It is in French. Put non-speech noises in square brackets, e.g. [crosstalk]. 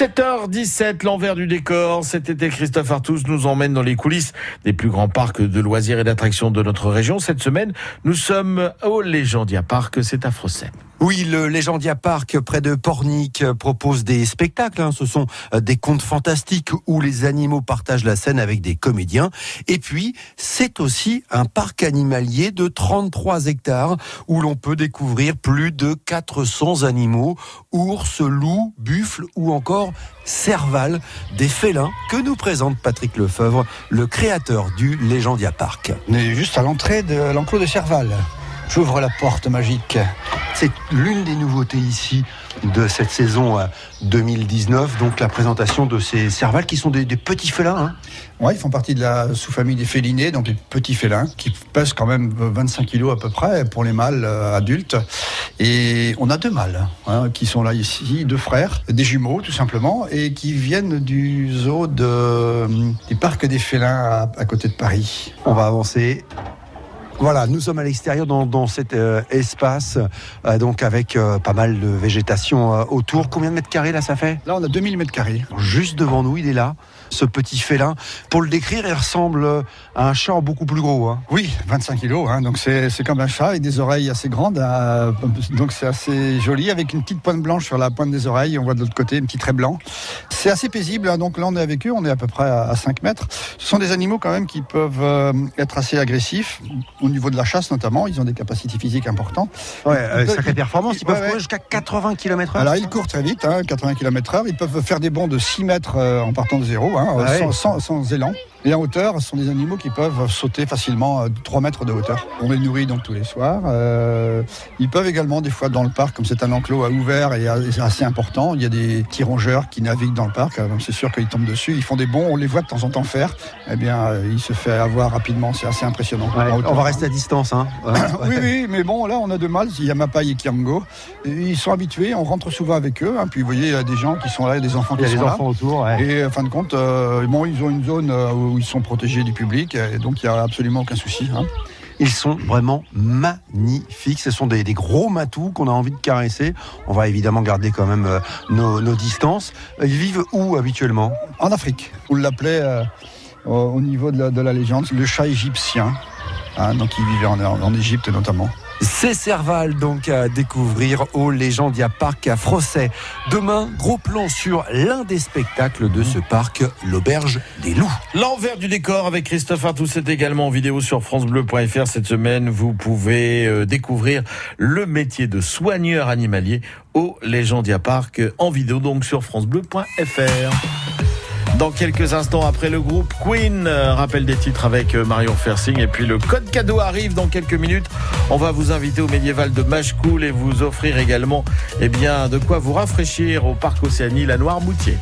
7h17, l'envers du décor. Cet été, Christophe Artus nous emmène dans les coulisses des plus grands parcs de loisirs et d'attractions de notre région. Cette semaine, nous sommes au Légendia Park, c'est à. Oui, le Légendia Park près de Pornic propose des spectacles. Hein. Ce sont euh, des contes fantastiques où les animaux partagent la scène avec des comédiens. Et puis, c'est aussi un parc animalier de 33 hectares où l'on peut découvrir plus de 400 animaux, ours, loups, buffles ou encore cerval, des félins que nous présente Patrick Lefebvre, le créateur du Légendia Park. On est juste à l'entrée de l'enclos de Serval. J'ouvre la porte magique. C'est l'une des nouveautés ici de cette saison 2019, donc la présentation de ces cervales qui sont des, petits félins. Hein. Oui, ils font partie de la sous-famille des félinés, donc les petits félins, qui pèsent quand même 25 kilos à peu près pour les mâles euh, adultes. Et on a deux mâles hein, qui sont là ici, deux frères, des jumeaux tout simplement, et qui viennent du zoo de, du parc des félins à côté de Paris. On va avancer voilà, nous sommes à l'extérieur dans, cet euh, espace, euh, donc avec euh, pas mal de végétation autour. Combien de mètres carrés là ça fait? Là on a 2000 mètres carrés. Juste devant nous, il est là, ce petit félin. Pour le décrire, il ressemble à un chat beaucoup plus gros. Hein. Oui, 25 kilos, hein, donc c'est comme un chat avec des oreilles assez grandes. donc c'est assez joli, avec une petite pointe blanche sur la pointe des oreilles. On voit de l'autre côté un petit trait blanc. C'est assez paisible, hein, donc là on est avec eux, on est à peu près à, 5 mètres. Ce sont des animaux quand même qui peuvent être assez agressifs niveau de la chasse notamment, ils ont des capacités physiques importantes. Ouais, euh, sacrée performance, ils peuvent courir jusqu'à 80 km/h. Alors ils courent très vite, 80 km/h, ils peuvent faire des bonds de 6 mètres euh, en partant de zéro, hein, sans élan. Et en hauteur, ce sont des animaux qui peuvent sauter facilement 3 euh, mètres de hauteur. On les nourrit donc tous les soirs. Euh, ils peuvent également, des fois, dans le parc, comme c'est un enclos ouvert et assez important, il y a des petits rongeurs qui naviguent dans le parc. Euh, c'est sûr qu'ils tombent dessus. Ils font des bons, on les voit de temps en temps faire. Eh bien, il se fait avoir rapidement. C'est assez impressionnant. on va rester à distance. Hein. [coughs] oui, oui, mais bon, là, on a deux mâles. Il y a Mapai et Kiango. Ils sont habitués. On rentre souvent avec eux. Hein. Puis, vous voyez, il y a des gens qui sont là, il y a des enfants qui sont là. Il y a des enfants autour. Et en fin de compte, bon, ils ont une zone où où ils sont protégés du public, et donc il n'y a absolument aucun souci. Hein. Ils sont vraiment magnifiques. Ce sont des, gros matous qu'on a envie de caresser. On va évidemment garder quand même euh, nos, distances. Ils vivent où habituellement? En Afrique. On l'appelait euh, au niveau de la, légende le chat égyptien. Hein, donc il vivait en, en Égypte notamment. C'est Serval donc à découvrir au Légendia Park à Frosset. Demain, gros plan sur l'un des spectacles de ce parc, l'Auberge des Loups. L'envers du décor avec Christophe Artus c'est également en vidéo sur francebleu.fr cette semaine. Vous pouvez euh, découvrir le métier de soigneur animalier au Légendia Park en vidéo donc sur francebleu.fr. Dans quelques instants après le groupe Queen, euh, rappel des titres avec euh, Marion Fersing et puis le code cadeau arrive dans quelques minutes. On va vous inviter au médiéval de Machecoul et vous offrir également eh bien, de quoi vous rafraîchir au parc Océanie La Noire-Moutier.